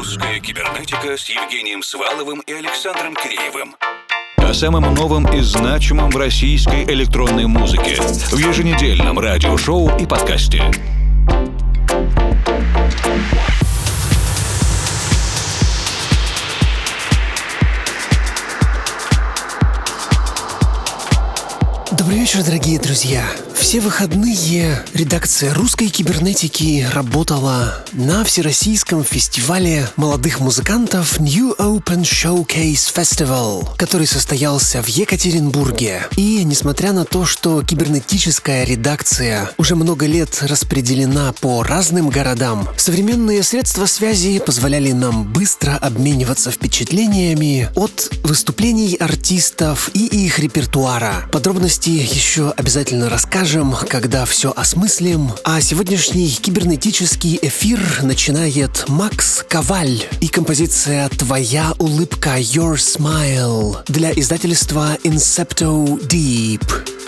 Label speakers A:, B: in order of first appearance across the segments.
A: Русская кибернетика с Евгением Сваловым и Александром Киреевым. О самом новом и значимом в российской электронной музыке в еженедельном радиошоу и подкасте.
B: Добрый вечер, дорогие друзья. Все выходные редакция русской кибернетики работала на Всероссийском фестивале молодых музыкантов New Open Showcase Festival, который состоялся в Екатеринбурге. И несмотря на то, что кибернетическая редакция уже много лет распределена по разным городам, современные средства связи позволяли нам быстро обмениваться впечатлениями от выступлений артистов и их репертуара. Подробности еще обязательно расскажем расскажем, когда все осмыслим. А сегодняшний кибернетический эфир начинает Макс Коваль и композиция «Твоя улыбка Your Smile» для издательства Incepto Deep.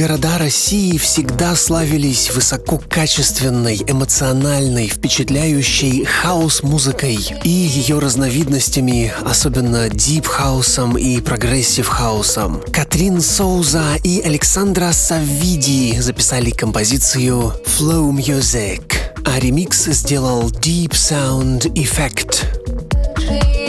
B: Города России всегда славились высококачественной, эмоциональной, впечатляющей хаус-музыкой и ее разновидностями, особенно дип-хаусом и прогрессив-хаусом. Катрин Соуза и Александра Саввиди записали композицию Flow Music, а ремикс сделал Deep Sound Effect.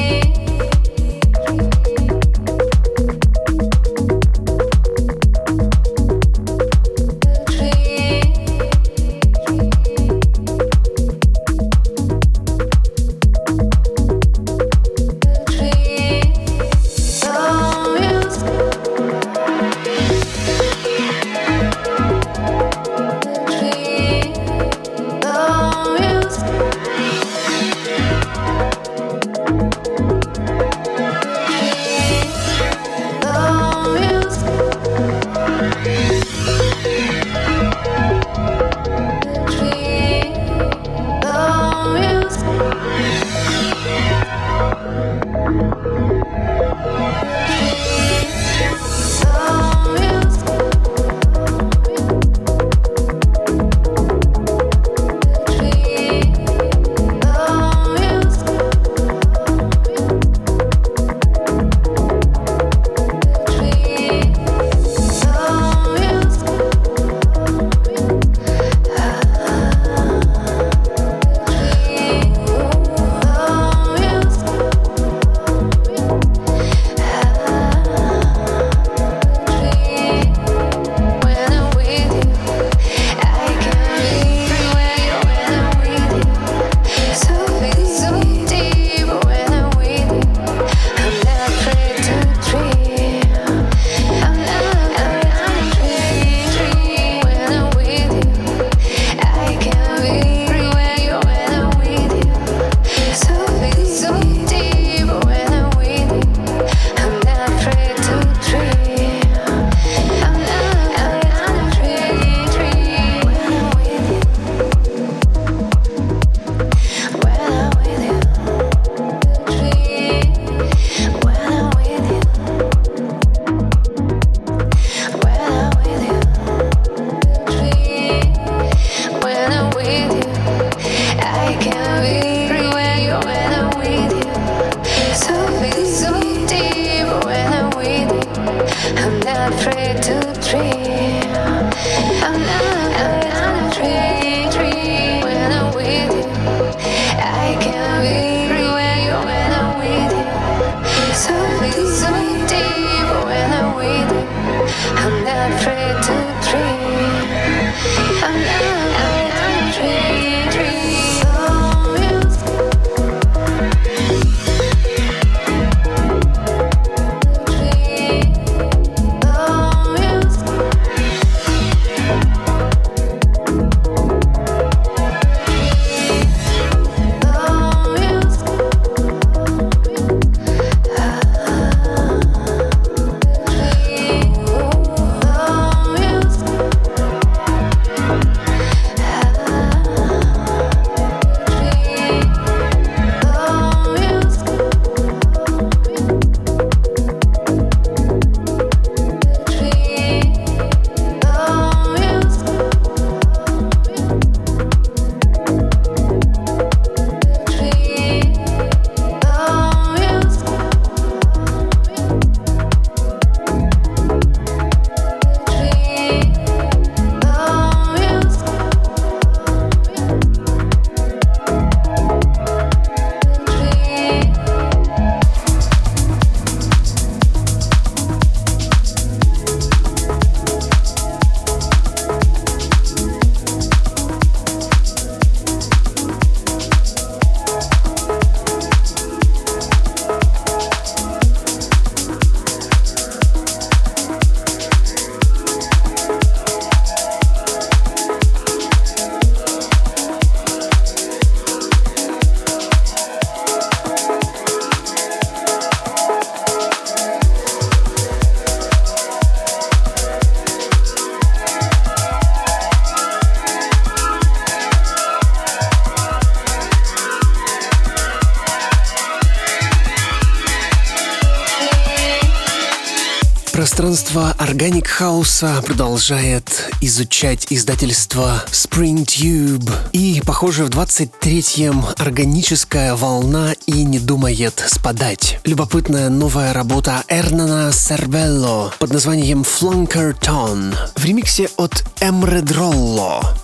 B: Хауса продолжает изучать издательство Spring Tube. И, похоже, в 23-м органическая волна и не думает спадать. Любопытная новая работа Эрнана Сервелло под названием Flunkerton в ремиксе от Эмре Дролло.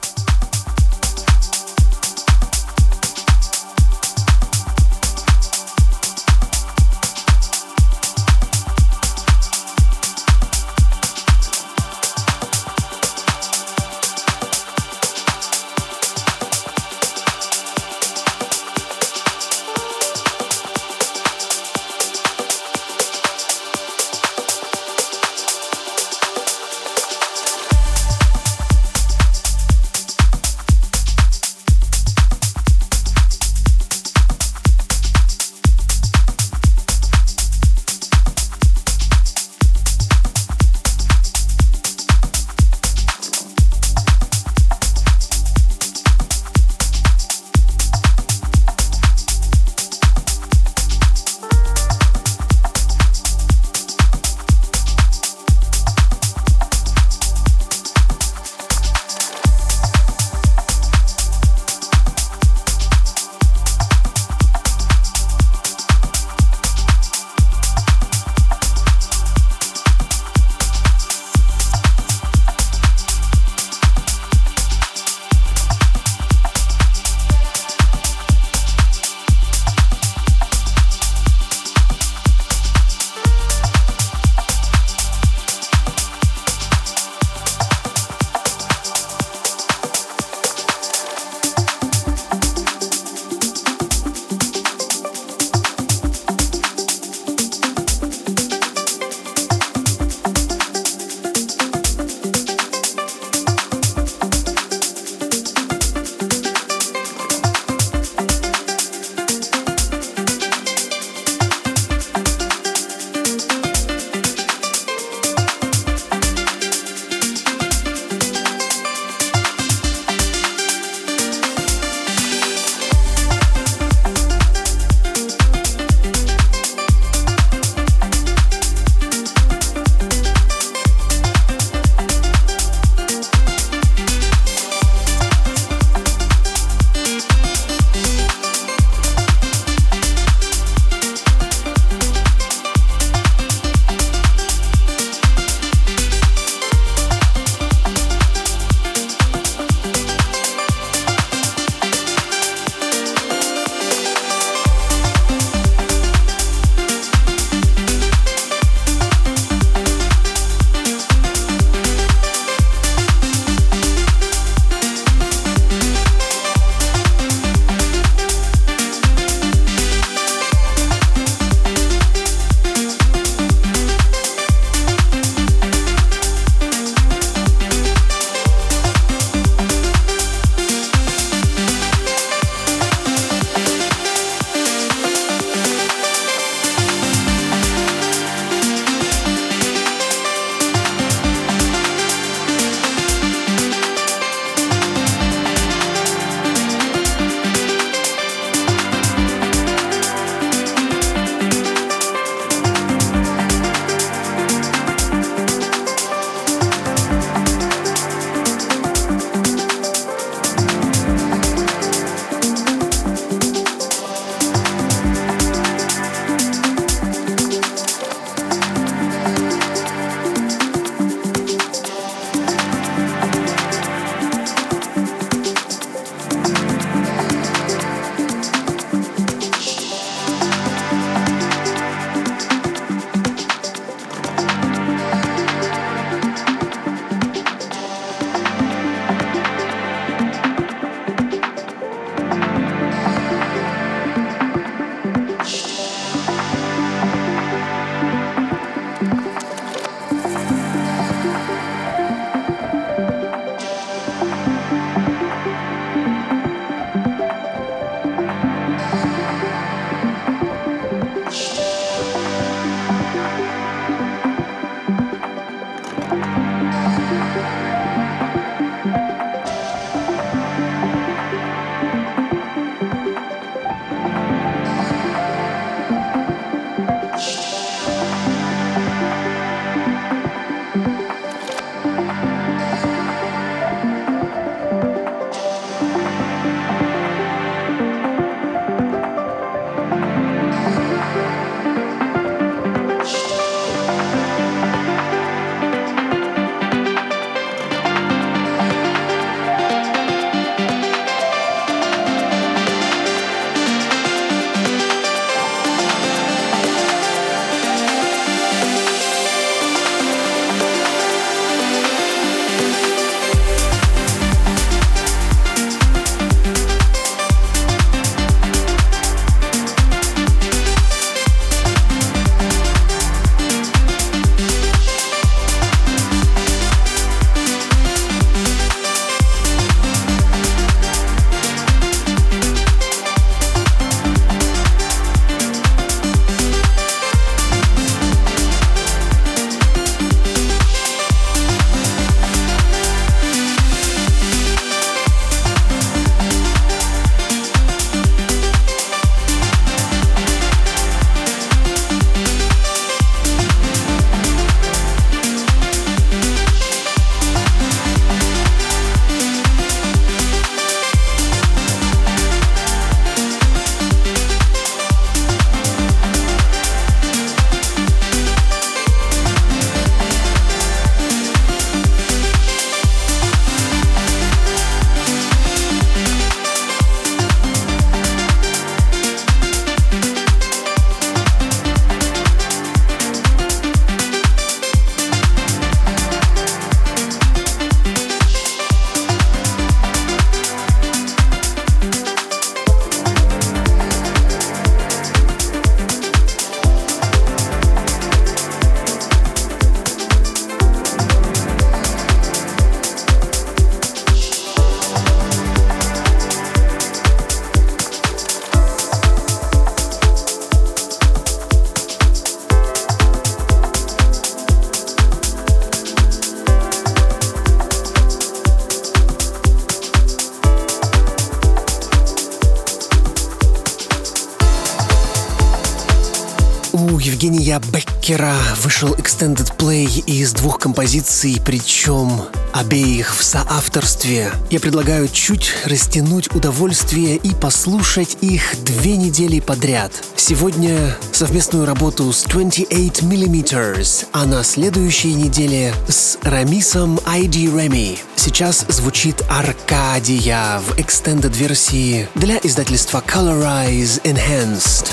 B: Play из двух композиций, причем обеих в соавторстве. Я предлагаю чуть растянуть удовольствие и послушать их две недели подряд. Сегодня совместную работу с 28mm, а на следующей неделе с Рамисом ID Remy. Сейчас звучит Аркадия в Extended версии для издательства Colorize Enhanced.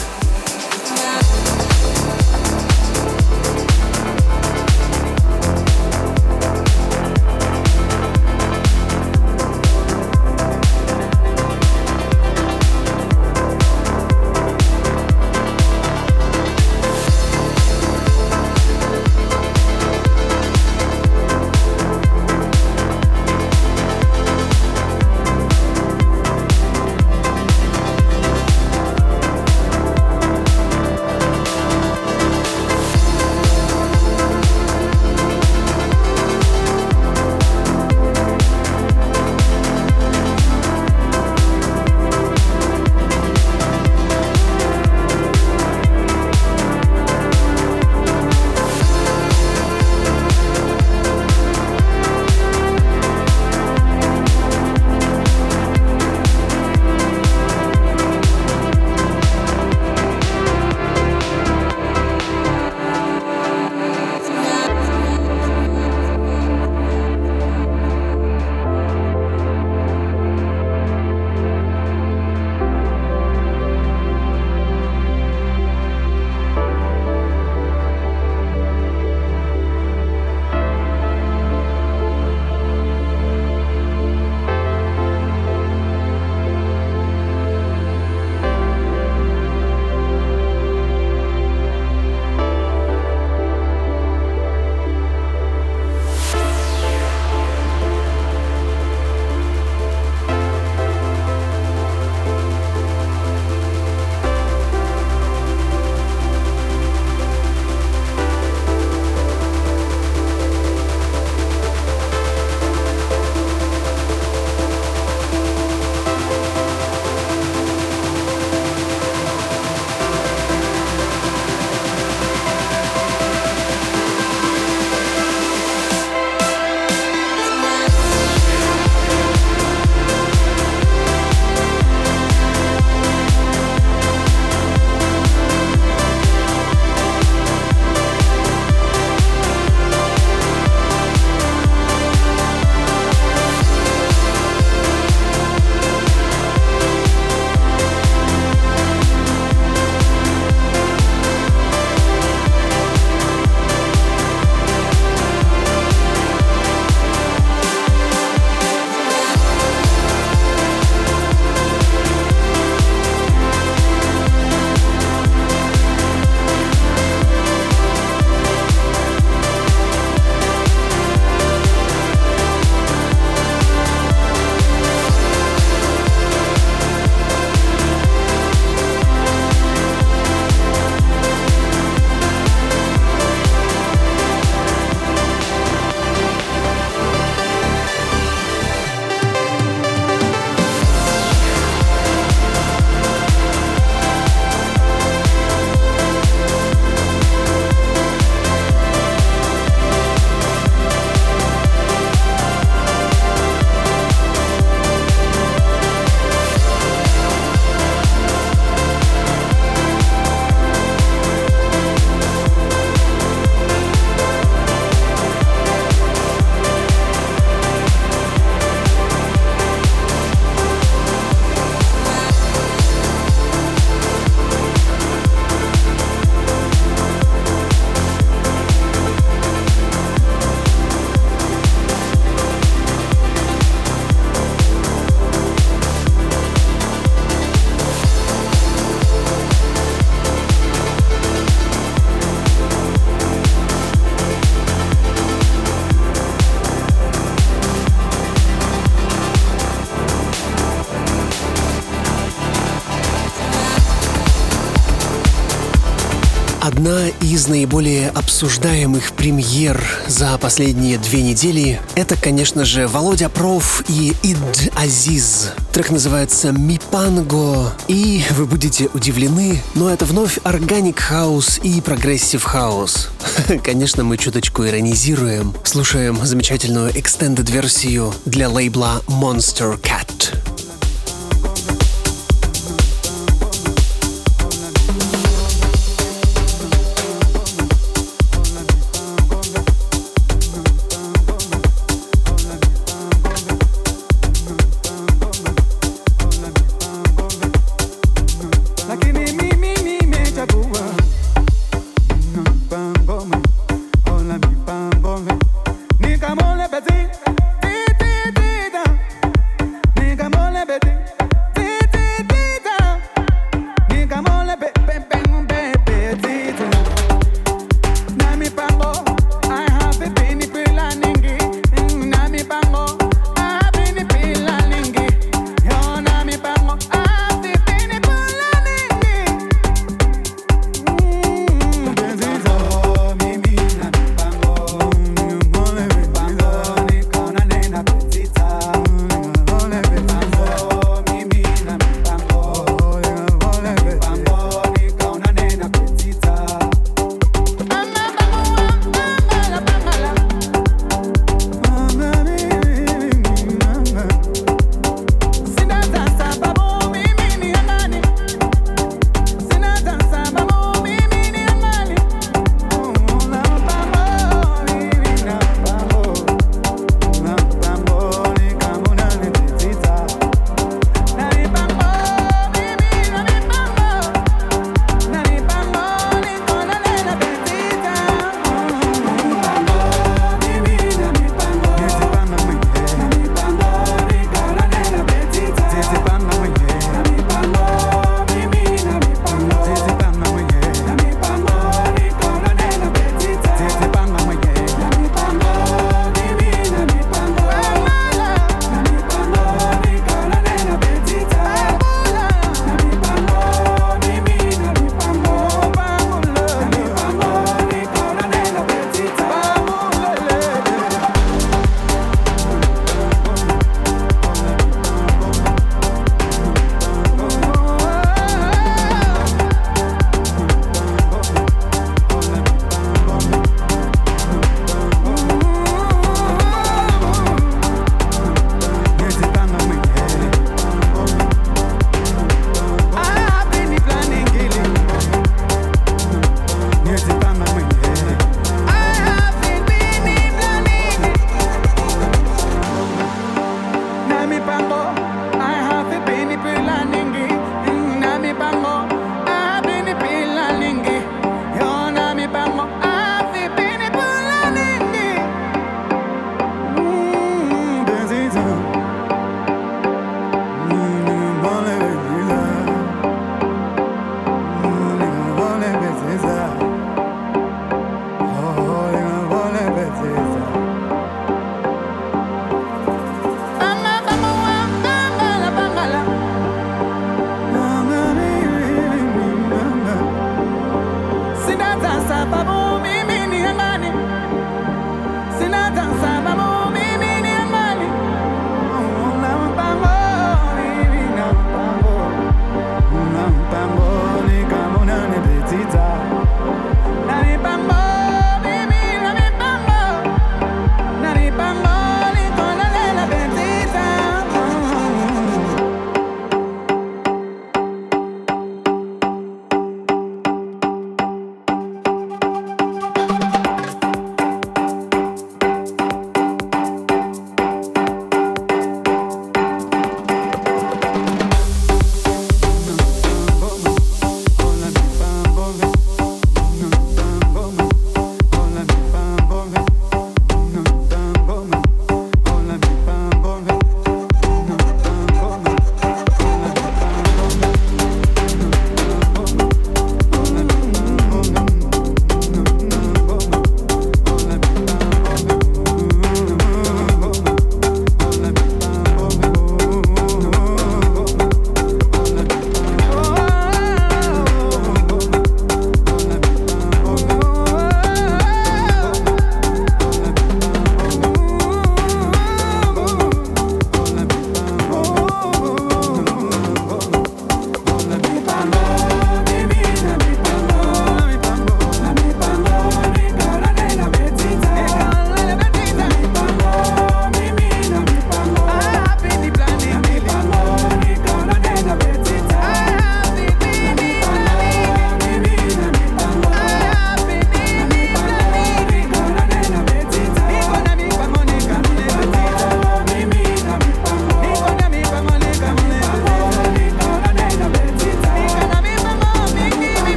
B: Из наиболее обсуждаемых премьер за последние две недели — это, конечно же, Володя Проф и Ид Азиз. Трек называется «Мипанго», и вы будете удивлены, но это вновь organic house и progressive house. Конечно, мы чуточку иронизируем, слушаем замечательную extended версию для лейбла Monstercat.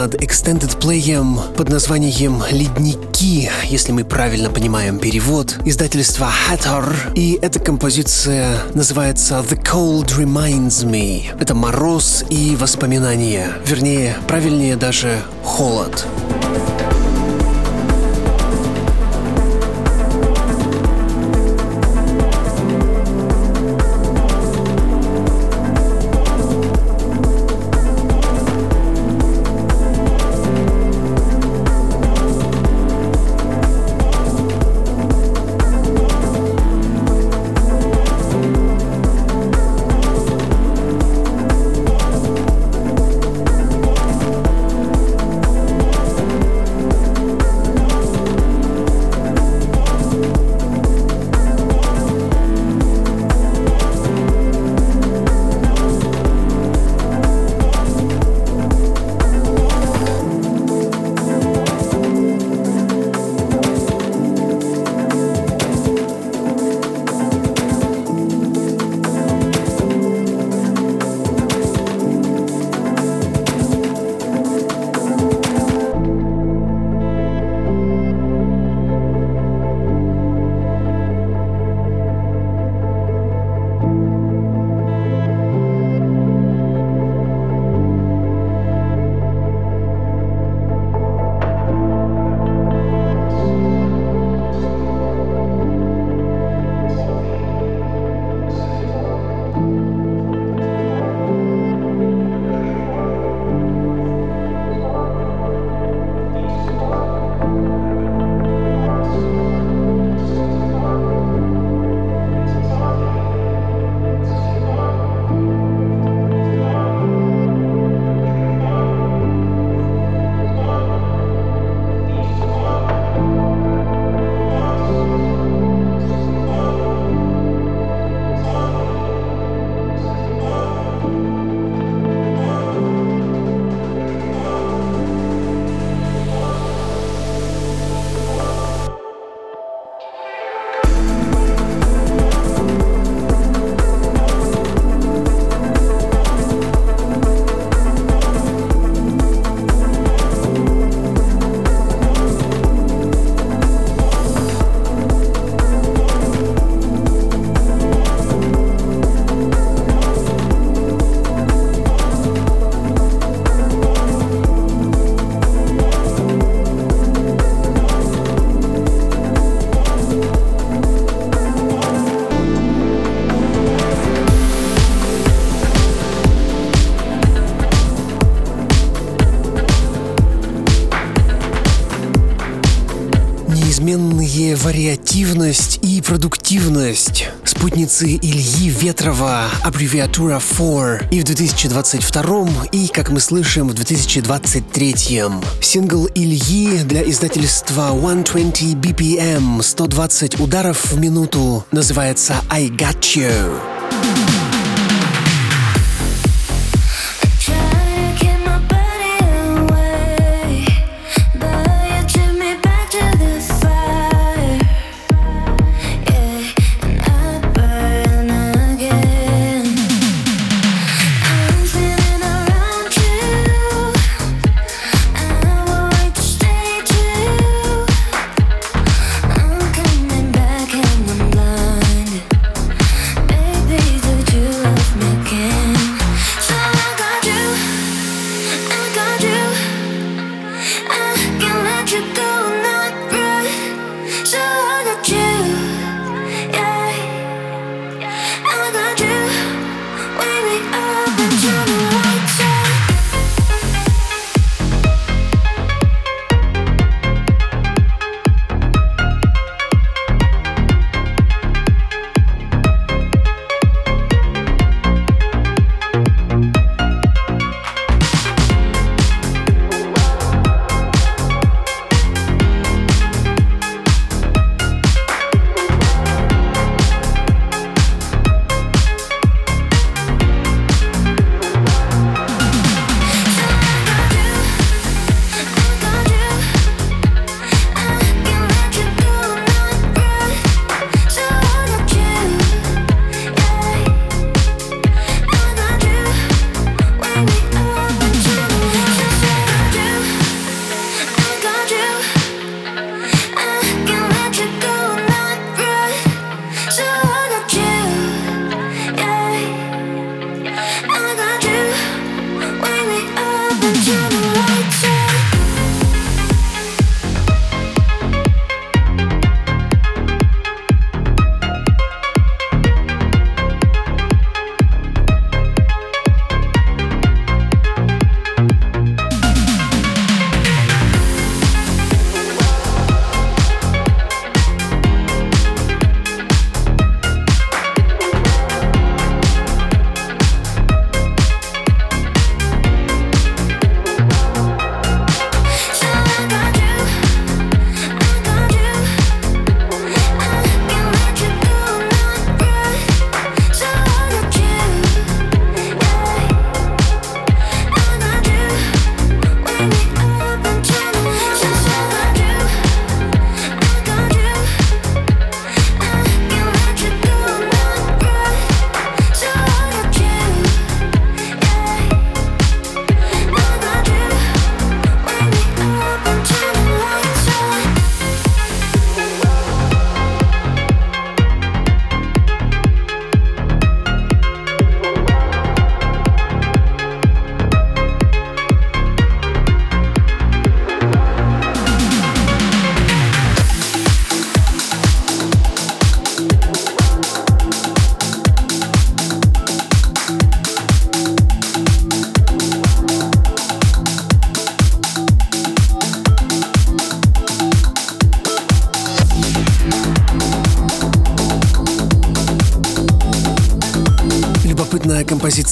B: Над Extended Play под названием «Ледники», если мы правильно понимаем перевод, издательства Hatter. И эта композиция называется «The Cold Reminds Me». Это мороз и воспоминания. Вернее, правильнее даже «холод». Продуктивность. Спутницы Ильи Ветрова, аббревиатура 4 и в 2022 и, как мы слышим, в 2023. Сингл Ильи для издательства 120 BPM, 120 ударов в минуту, называется I Got You.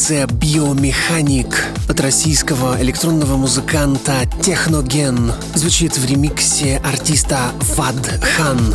B: Композиция «Биомеханик» от российского электронного музыканта Техноген. Звучит в ремиксе артиста Вад Хан.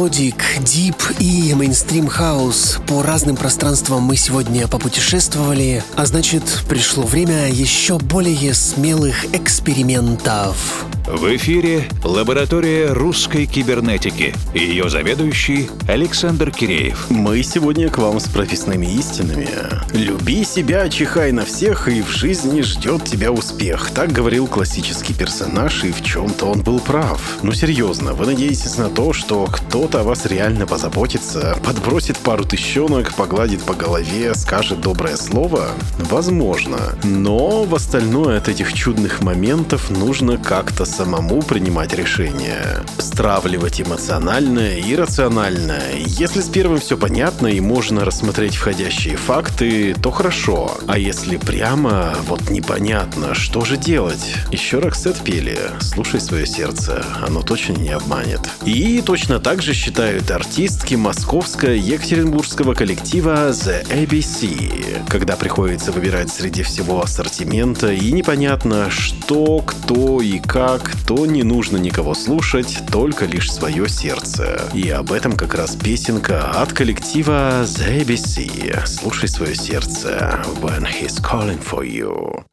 B: Melodic, deep и mainstream house. По разным пространствам мы сегодня попутешествовали, а значит пришло время еще более смелых экспериментов.
A: В эфире лаборатория русской кибернетики ее заведующий Александр Киреев.
C: Мы сегодня к вам с профессиональными истинами. Люби себя, чихай на всех, и в жизни ждет тебя успех. Так говорил классический персонаж, и в чем-то он был прав. Ну серьезно, вы надеетесь на то, что кто-то о вас реально позаботится, подбросит пару тыщенок, погладит по голове, скажет доброе слово? Возможно. Но в остальное от этих чудных моментов нужно как-то самому принимать решения. Стравливать эмоциональное и рациональное. Если с первым все понятно и можно рассмотреть входящие факты, то хорошо. А если прямо вот непонятно, что же делать? Еще Роксет пели «Слушай свое сердце, оно точно не обманет». И точно так же считают артистки московско-екатеринбургского коллектива The ABC, когда приходится выбирать среди всего ассортимента и непонятно, что, кто и как, то не нужно никого слушать, только лишь свое сердце. И об этом как раз песенка от коллектива The ABC. Слушай свое сердце. When he's calling for you.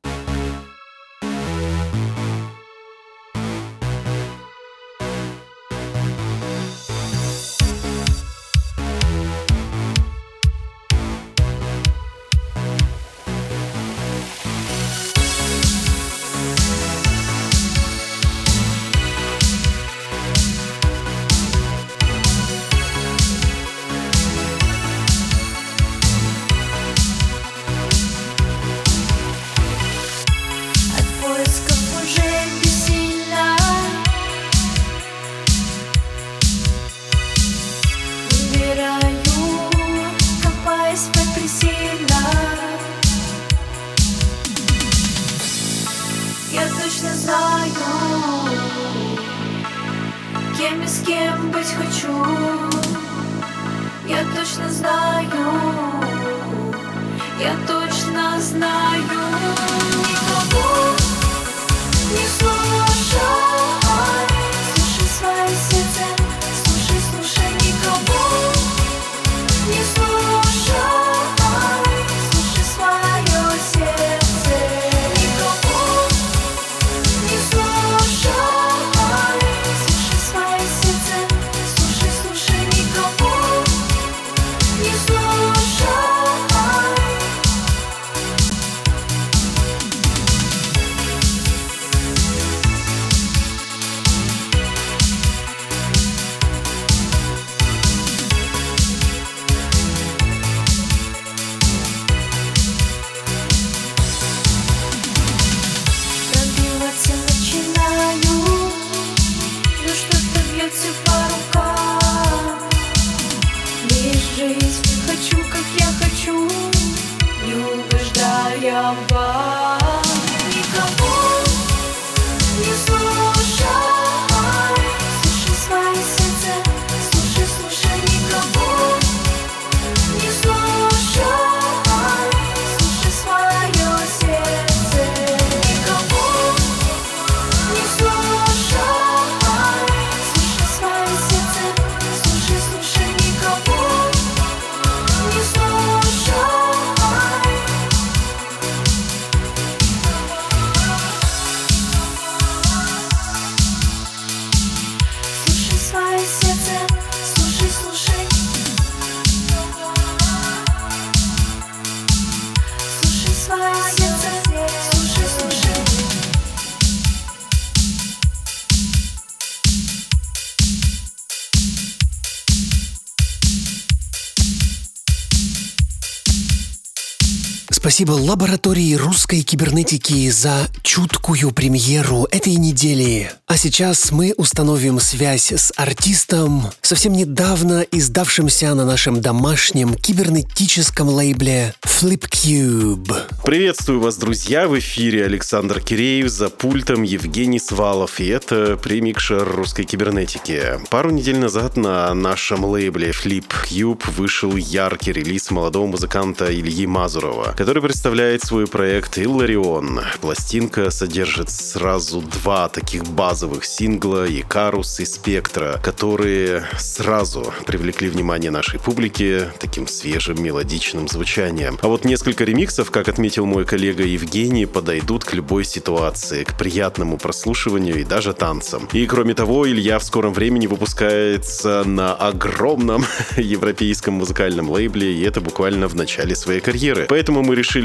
B: Спасибо лаборатории русской кибернетики за чуткую премьеру этой недели. А сейчас мы установим связь с артистом, совсем недавно издавшимся на нашем домашнем кибернетическом лейбле Flipcube.
C: Приветствую вас, друзья! В эфире Александр Киреев, за пультом Евгений Свалов. И это премикшер русской кибернетики. Пару недель назад на нашем лейбле Flipcube вышел яркий релиз молодого музыканта Ильи Мазурова, который представляет свой проект «Илларион». Пластинка содержит сразу два таких базовых сингла «Икарус» и «Спектра», которые сразу привлекли внимание нашей публики таким свежим мелодичным звучанием. А вот несколько ремиксов, как отметил мой коллега Евгений, подойдут к любой ситуации, к приятному прослушиванию и даже танцам. И кроме того, Илья в скором времени выпускается на огромном европейском музыкальном лейбле, и это буквально в начале своей карьеры. Поэтому мы решили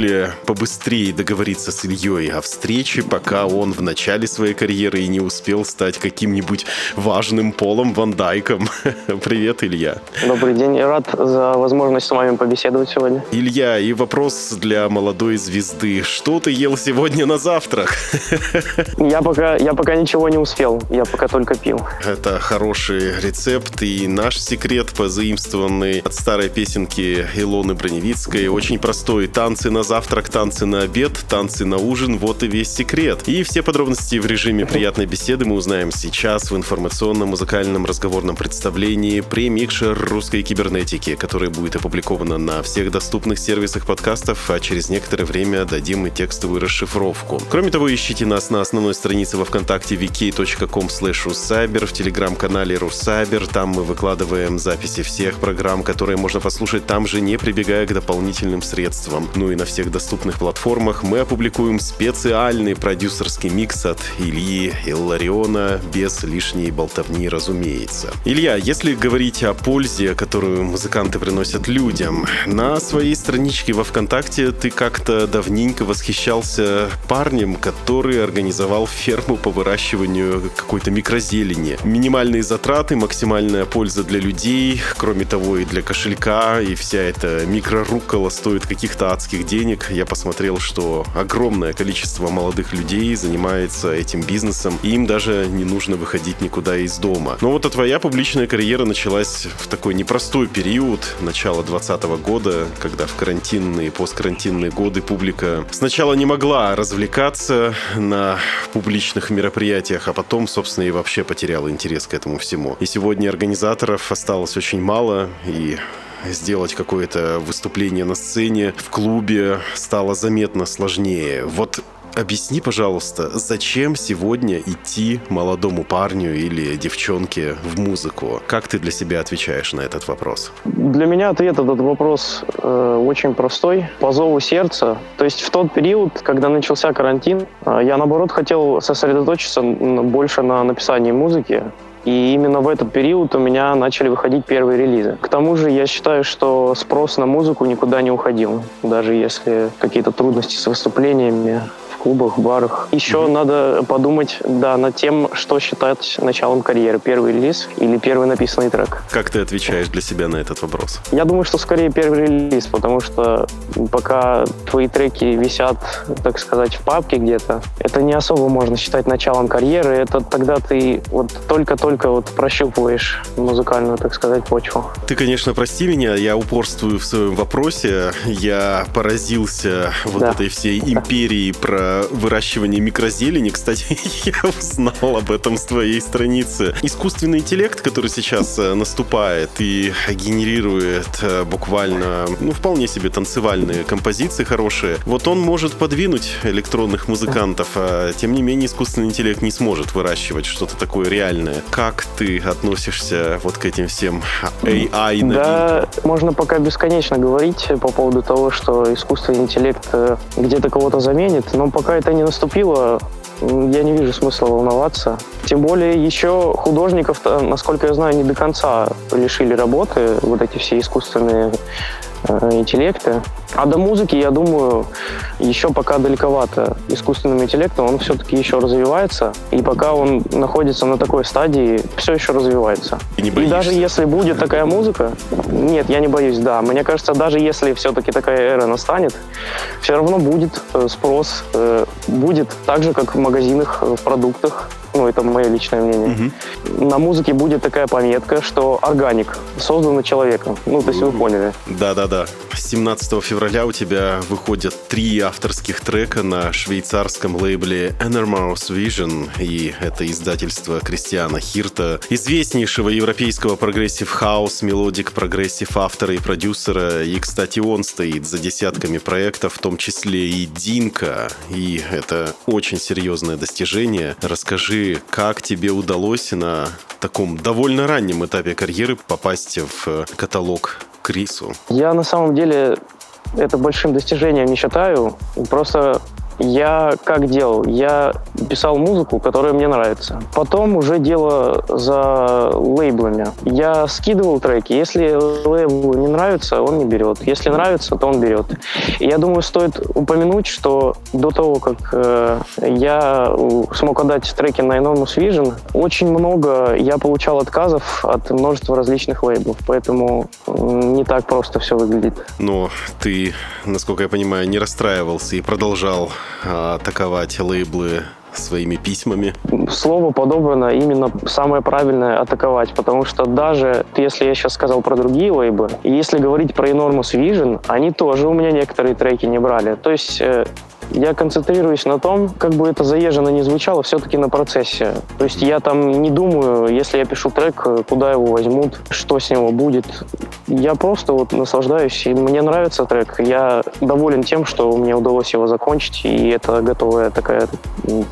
C: побыстрее договориться с Ильей о встрече, пока он в начале своей карьеры и не успел стать каким-нибудь важным Полом Ван Дайком. Привет, Илья.
D: Добрый день, рад за возможность с вами побеседовать сегодня.
C: Илья, и вопрос для молодой звезды. Что ты ел сегодня на завтрак?
D: Я пока, я пока ничего не успел, я пока только пил.
C: Это хороший рецепт и наш секрет, позаимствованный от старой песенки Илоны Броневицкой. Очень простой. Танцы на завтрак, танцы на обед, танцы на ужин. Вот и весь секрет. И все подробности в режиме приятной беседы мы узнаем сейчас в информационном музыкальном разговорном представлении «Премикшер русской кибернетики», которое будет опубликовано на всех доступных сервисах подкастов, а через некоторое время дадим и текстовую расшифровку. Кроме того, ищите нас на основной странице во ВКонтакте wiki.com russcyber, в телеграм-канале Руссайбер. Там мы выкладываем записи всех программ, которые можно послушать там же, не прибегая к дополнительным средствам. Ну и на всех доступных платформах мы опубликуем специальный продюсерский микс от Ильи Иллариона, без лишней болтовни, разумеется. Илья, если говорить о пользе, которую музыканты приносят людям, на своей страничке во ВКонтакте ты как-то давненько восхищался парнем, который организовал ферму по выращиванию какой-то микрозелени. Минимальные затраты, максимальная польза для людей, кроме того и для кошелька, и вся эта микрорукола стоит каких-то адских денег. Я посмотрел, что огромное количество молодых людей занимается этим бизнесом, и им даже не нужно выходить никуда из дома. Но вот а твоя публичная карьера началась в такой непростой период, начала 2020 года, когда в карантинные, посткарантинные годы публика сначала не могла развлекаться на публичных мероприятиях, а потом, собственно, и вообще потеряла интерес к этому всему. И сегодня организаторов осталось очень мало, и сделать какое-то выступление на сцене в клубе стало заметно сложнее. Вот Объясни, пожалуйста, зачем сегодня идти молодому парню или девчонке в музыку? Как ты для себя отвечаешь на этот вопрос?
D: Для меня ответ этот вопрос э, очень простой. По зову сердца. То есть в тот период, когда начался карантин, э, я наоборот хотел сосредоточиться больше на написании музыки. И именно в этот период у меня начали выходить первые релизы. К тому же я считаю, что спрос на музыку никуда не уходил. Даже если какие-то трудности с выступлениями клубах, барах. Еще mm-hmm. надо подумать, да, над тем, что считать началом карьеры. Первый релиз или первый написанный трек.
C: Как ты отвечаешь для себя на этот вопрос?
D: Я думаю, что скорее первый релиз, потому что пока твои треки висят, так сказать, в папке где-то, это не особо можно считать началом карьеры. Это тогда ты вот только-только вот прощупываешь музыкальную, так сказать, почву.
C: Ты, конечно, прости меня, я упорствую в своем вопросе. Я поразился вот да. этой всей империей про выращивание микрозелени. Кстати, я узнал об этом с твоей страницы. Искусственный интеллект, который сейчас э, наступает и генерирует э, буквально, ну, вполне себе танцевальные композиции хорошие, вот он может подвинуть электронных музыкантов, а тем не менее искусственный интеллект не сможет выращивать что-то такое реальное. Как ты относишься вот к этим всем AI?
D: Да, можно пока бесконечно говорить по поводу того, что искусственный интеллект э, где-то кого-то заменит, но пока это не наступило, я не вижу смысла волноваться. Тем более еще художников, насколько я знаю, не до конца лишили работы вот эти все искусственные интеллекта. А до музыки, я думаю, еще пока далековато искусственным интеллектом, он все-таки еще развивается, и пока он находится на такой стадии, все еще развивается.
C: И, не
D: и даже если будет такая музыка, нет, я не боюсь, да. Мне кажется, даже если все-таки такая эра настанет, все равно будет э, спрос, э, будет так же, как в магазинах, э, в продуктах, ну, это мое личное мнение. Угу. На музыке будет такая пометка, что organic, создана человеком. Ну, то есть вы поняли.
C: Да-да-да. 17 февраля у тебя выходят три авторских трека на швейцарском лейбле Enormous Vision, и это издательство Кристиана Хирта, известнейшего европейского progressive house, melodic progressive автора и продюсера, и, кстати, он стоит за десятками проектов, в том числе и Dinka, и это очень серьезное достижение. Расскажи, как тебе удалось на таком довольно раннем этапе карьеры попасть в каталог Крису?
D: Я на самом деле это большим достижением не считаю. Просто я как делал? Я писал музыку, которая мне нравится. Потом уже дело за лейблами. Я скидывал треки. Если лейблу не нравится, он не берет. Если нравится, то он берет. И я думаю, стоит упомянуть, что до того, как э, я смог отдать треки на Enormous Vision, очень много я получал отказов от множества различных лейблов. Поэтому не так просто все выглядит.
C: Но ты, насколько я понимаю, не расстраивался и продолжал атаковать лейблы своими письмами?
D: Слово подобрано именно самое правильное атаковать, потому что даже если я сейчас сказал про другие лейбы, если говорить про Enormous Vision, они тоже у меня некоторые треки не брали. То есть э, я концентрируюсь на том, как бы это заезженно не звучало, все-таки на процессе. То есть я там не думаю, если я пишу трек, куда его возьмут, что с него будет. Я просто вот наслаждаюсь, и мне нравится трек. Я доволен тем, что мне удалось его закончить, и это готовая такая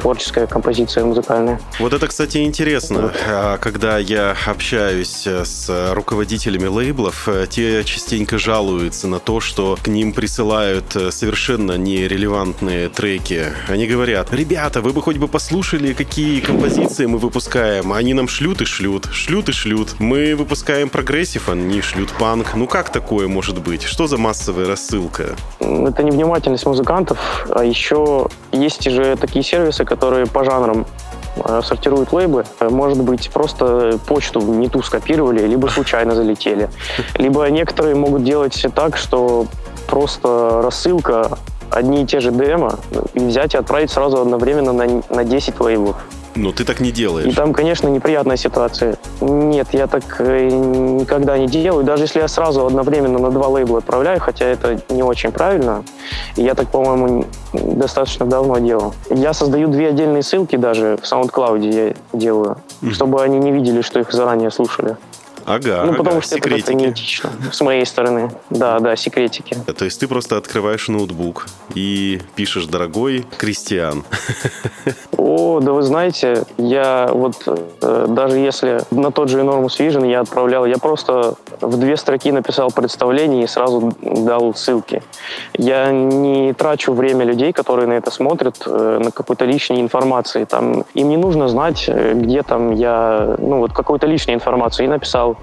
D: творческая композиция музыкальная.
C: Вот это, кстати, интересно. А, когда я общаюсь с руководителями лейблов, те частенько жалуются на то, что к ним присылают совершенно нерелевантные классные треки. Они говорят, ребята, вы бы хоть бы послушали, какие композиции мы выпускаем. Они нам шлют и шлют, шлют и шлют. Мы выпускаем progressive, они шлют панк. Ну как такое может быть? Что за массовая рассылка?
D: Это невнимательность музыкантов. А еще есть же такие сервисы, которые по жанрам э, сортируют лейблы. Может быть, просто почту не ту скопировали, либо случайно залетели. Либо некоторые могут делать так, что просто рассылка одни и те же демо и взять и отправить сразу одновременно на, на 10 лейблов.
C: Но ты так не делаешь.
D: И там, конечно, неприятная ситуация. Нет, я так э, никогда не делаю. Даже если я сразу одновременно на два лейбла отправляю, хотя это не очень правильно, я так, по-моему, достаточно давно делал. Я создаю две отдельные ссылки даже в SoundCloud я делаю, mm-hmm. чтобы они не видели, что их заранее слушали.
C: Ага,
D: ну, потому
C: ага,
D: что секретики. это неэтично с моей стороны. Да, да, секретики.
C: То есть ты просто открываешь ноутбук и пишешь «Дорогой Кристиан».
D: О, да вы знаете, я вот э, даже если на тот же Enormous Vision я отправлял, я просто в две строки написал представление и сразу дал ссылки. Я не трачу время людей, которые на это смотрят, э, на какой-то лишней информации. Там, им не нужно знать, э, где там я, ну вот какой-то лишней информации. И написал,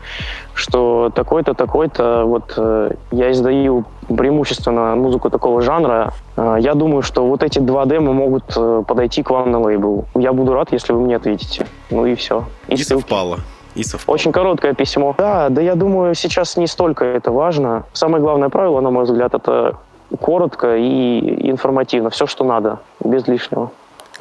D: что такой-то, такой-то, вот э, я издаю преимущественно музыку такого жанра. Э, я думаю, что вот эти два демо могут э, подойти к вам на лейбл. Я буду рад, если вы мне ответите. Ну и все.
C: И, и совпало. И
D: совпало. Очень короткое письмо. Да, да я думаю, сейчас не столько это важно. Самое главное правило, на мой взгляд, это коротко и информативно. Все, что надо, без лишнего.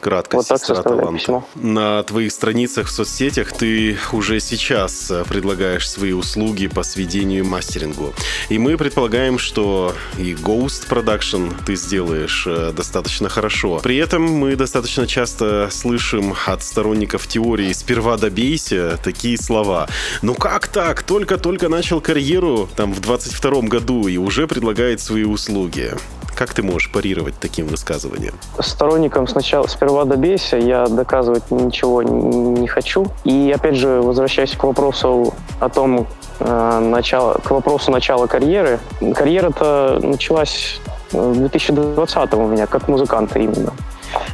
C: Кратко, вот сестра таланта. Письмо. На твоих страницах в соцсетях ты уже сейчас э, предлагаешь свои услуги по сведению и мастерингу. И мы предполагаем, что и Ghost Production ты сделаешь э, достаточно хорошо. При этом мы достаточно часто слышим от сторонников теории «сперва добейся» такие слова. Ну как так? Только-только начал карьеру там в 22 году и уже предлагает свои услуги. Как ты можешь парировать таким высказыванием?
D: Сторонникам сначала сперва добейся, я доказывать ничего не хочу. И опять же, возвращаясь к вопросу о том, э, начало, к вопросу начала карьеры. Карьера-то началась в 2020 у меня, как музыканта именно.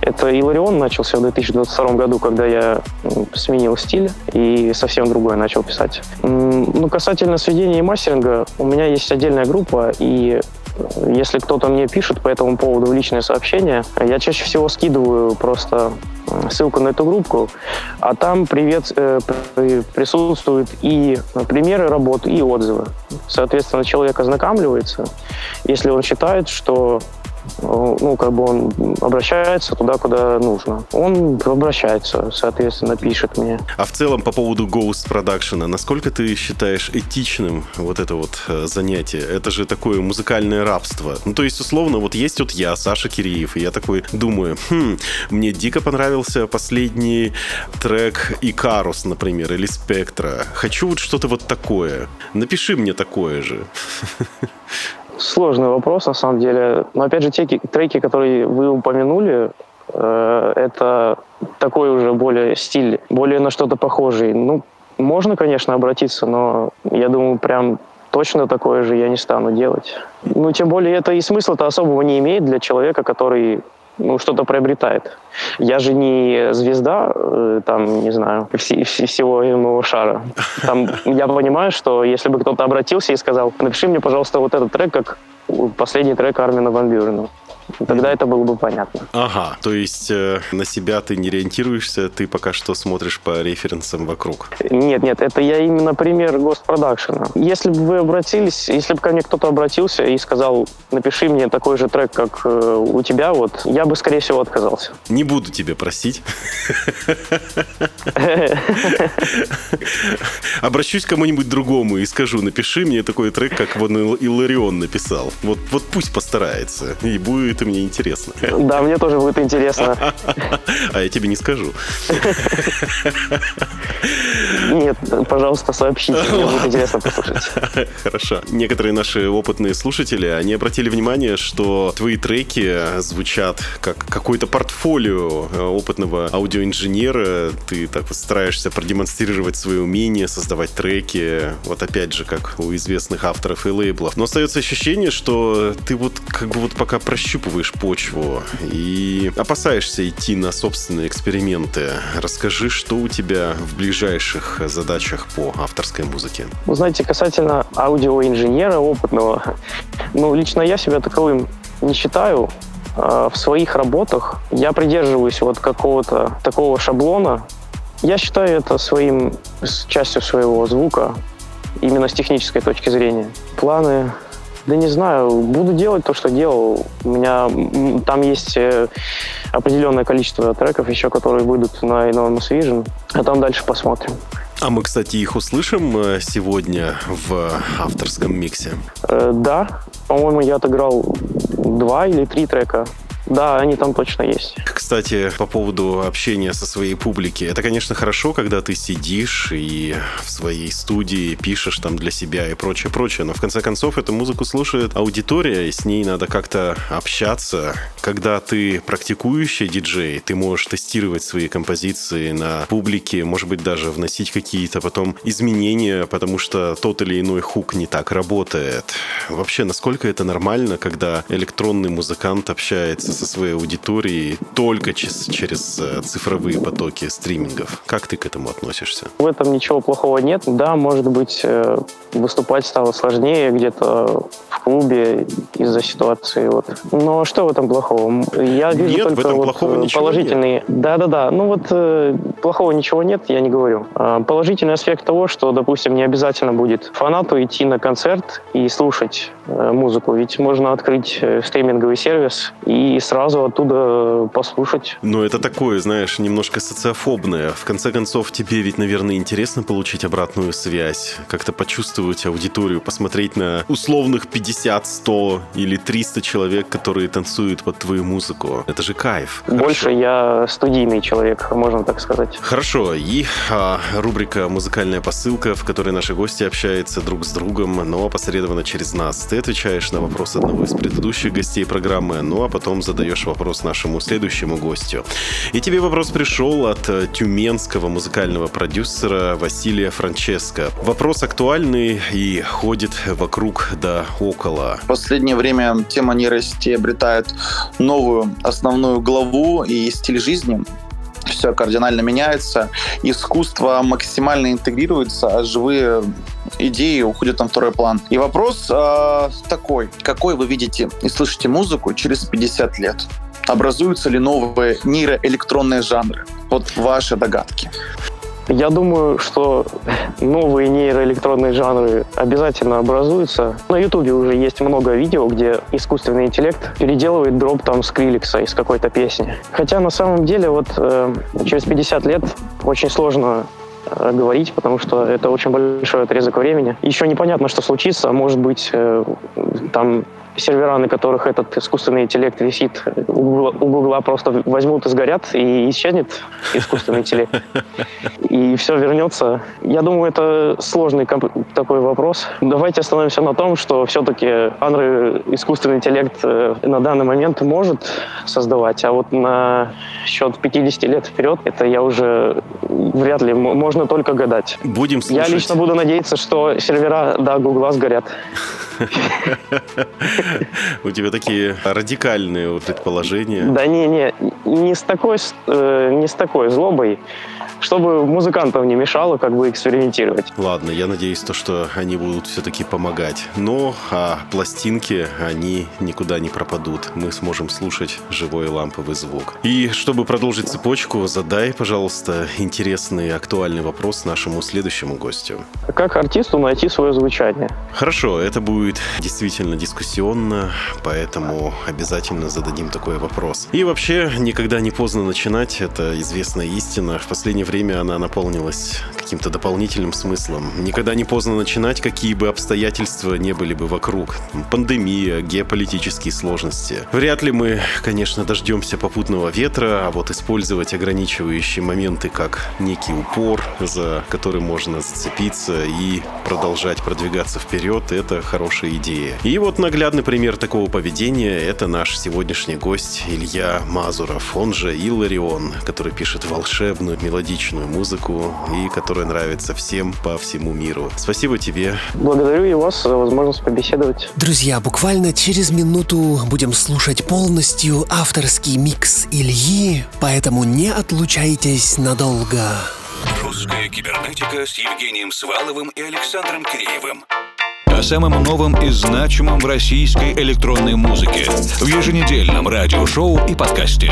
D: Это Иларион начался в 2022 году, когда я сменил стиль и совсем другое начал писать. Ну, касательно сведения и мастеринга, у меня есть отдельная группа, и если кто-то мне пишет по этому поводу в личное сообщение, я чаще всего скидываю просто ссылку на эту группу, а там привет, э, присутствуют и примеры работ, и отзывы. Соответственно, человек ознакомливается. Если он считает, что ну, как бы он обращается туда, куда нужно. Он обращается, соответственно, пишет мне.
C: А в целом по поводу Ghost Production, насколько ты считаешь этичным вот это вот э, занятие? Это же такое музыкальное рабство. Ну, то есть, условно, вот есть вот я, Саша Киреев, и я такой думаю, хм, мне дико понравился последний трек Икарус, например, или Спектра. Хочу вот что-то вот такое. Напиши мне такое же.
D: Сложный вопрос, на самом деле. Но опять же, те треки, которые вы упомянули, э, это такой уже более стиль, более на что-то похожий. Ну, можно, конечно, обратиться, но я думаю, прям точно такое же я не стану делать. Ну, тем более, это и смысла-то особого не имеет для человека, который ну, что-то приобретает. Я же не звезда, э, там, не знаю, вс- всего моего шара. Там я понимаю, что если бы кто-то обратился и сказал, напиши мне, пожалуйста, вот этот трек, как последний трек Армина Ван Бюрена. Тогда это было бы понятно.
C: Ага, то есть э, на себя ты не ориентируешься, ты пока что смотришь по референсам вокруг.
D: Нет, нет, это я именно пример госпродакшена. Если бы вы обратились, если бы ко мне кто-то обратился и сказал, напиши мне такой же трек, как э, у тебя, вот, я бы, скорее всего, отказался.
C: Не буду тебе просить. Обращусь к кому-нибудь другому и скажу, напиши мне такой трек, как вон Иларион написал. Вот, вот пусть постарается, и будет это мне интересно.
D: Да, мне тоже будет интересно.
C: А я тебе не скажу.
D: Нет, пожалуйста, сообщите, мне будет интересно послушать.
C: Хорошо. Некоторые наши опытные слушатели, они обратили внимание, что твои треки звучат как какое-то портфолио э, опытного аудиоинженера. Ты так вот стараешься продемонстрировать свои умения, создавать треки. Вот опять же, как у известных авторов и лейблов. Но остается ощущение, что ты вот как бы вот пока прощупываешь почву и опасаешься идти на собственные эксперименты. Расскажи, что у тебя в ближайших задачах по авторской музыке?
D: Вы знаете, касательно аудиоинженера опытного, ну, лично я себя таковым не считаю. А, в своих работах я придерживаюсь вот какого-то такого шаблона. Я считаю это своим частью своего звука, именно с технической точки зрения. Планы да не знаю, буду делать то, что делал. У меня там есть э, определенное количество треков еще, которые выйдут на Enormous Vision, а там дальше посмотрим.
C: А мы, кстати, их услышим э, сегодня в авторском миксе?
D: Э, да. По-моему, я отыграл два или три трека да, они там точно есть.
C: Кстати, по поводу общения со своей публикой. Это, конечно, хорошо, когда ты сидишь и в своей студии пишешь там для себя и прочее, прочее. Но в конце концов эту музыку слушает аудитория, и с ней надо как-то общаться. Когда ты практикующий диджей, ты можешь тестировать свои композиции на публике, может быть, даже вносить какие-то потом изменения, потому что тот или иной хук не так работает. Вообще, насколько это нормально, когда электронный музыкант общается со своей аудиторией только через, через э, цифровые потоки стримингов. Как ты к этому относишься?
D: В этом ничего плохого нет. Да, может быть, э, выступать стало сложнее где-то в клубе из-за ситуации. Вот. Но что в этом плохого? Я вижу
C: нет,
D: только
C: в этом
D: вот
C: плохого
D: положительные. Да-да-да. Ну вот э, плохого ничего нет, я не говорю. А, положительный аспект того, что, допустим, не обязательно будет фанату идти на концерт и слушать музыку. Ведь можно открыть стриминговый сервис и сразу оттуда послушать.
C: Ну, это такое, знаешь, немножко социофобное. В конце концов, тебе ведь, наверное, интересно получить обратную связь, как-то почувствовать аудиторию, посмотреть на условных 50, 100 или 300 человек, которые танцуют под твою музыку. Это же кайф.
D: Больше Хорошо. я студийный человек, можно так сказать.
C: Хорошо. И а, рубрика «Музыкальная посылка», в которой наши гости общаются друг с другом, но опосредованно через нас. Ты отвечаешь на вопрос одного из предыдущих гостей программы, ну а потом задаешь задаешь вопрос нашему следующему гостю. И тебе вопрос пришел от э, тюменского музыкального продюсера Василия Франческо. Вопрос актуальный и ходит вокруг да около.
E: В последнее время тема нейросети обретает новую основную главу и стиль жизни все кардинально меняется, искусство максимально интегрируется, а живые идеи уходят на второй план. И вопрос э, такой. Какой вы видите и слышите музыку через 50 лет? Образуются ли новые нейроэлектронные жанры? Вот ваши догадки.
D: Я думаю, что новые нейроэлектронные жанры обязательно образуются. На Ютубе уже есть много видео, где искусственный интеллект переделывает дроп там скриликса из какой-то песни. Хотя на самом деле вот э, через 50 лет очень сложно э, говорить, потому что это очень большой отрезок времени. Еще непонятно, что случится. Может быть, э, там сервера, на которых этот искусственный интеллект висит, у Гугла, просто возьмут и сгорят, и исчезнет искусственный интеллект. И все вернется. Я думаю, это сложный такой вопрос. Давайте остановимся на том, что все-таки жанры искусственный интеллект э, на данный момент может создавать, а вот на счет 50 лет вперед, это я уже вряд ли, можно только гадать.
C: Будем слушать.
D: Я лично буду надеяться, что сервера, да, Гугла сгорят.
C: У тебя такие радикальные предположения.
D: Да не, не, не с такой, э, не с такой злобой чтобы музыкантам не мешало как бы экспериментировать.
C: Ладно, я надеюсь, то, что они будут все-таки помогать. Но а пластинки, они никуда не пропадут. Мы сможем слушать живой ламповый звук. И чтобы продолжить цепочку, задай, пожалуйста, интересный актуальный вопрос нашему следующему гостю.
D: Как артисту найти свое звучание?
C: Хорошо, это будет действительно дискуссионно, поэтому обязательно зададим такой вопрос. И вообще, никогда не поздно начинать, это известная истина. В последнее время она наполнилась каким-то дополнительным смыслом. Никогда не поздно начинать, какие бы обстоятельства не были бы вокруг. Пандемия, геополитические сложности. Вряд ли мы, конечно, дождемся попутного ветра, а вот использовать ограничивающие моменты как некий упор, за который можно зацепиться и продолжать продвигаться вперед, это хорошая идея. И вот наглядный пример такого поведения — это наш сегодняшний гость Илья Мазуров, он же Илларион, который пишет волшебную мелодичную музыку и которая нравится всем по всему миру. Спасибо тебе.
D: Благодарю и вас за возможность побеседовать.
B: Друзья, буквально через минуту будем слушать полностью авторский микс Ильи, поэтому не отлучайтесь надолго.
A: Русская кибернетика с Евгением Сваловым и Александром Киреевым о самом новом и значимом в российской электронной музыке в еженедельном радиошоу и подкасте.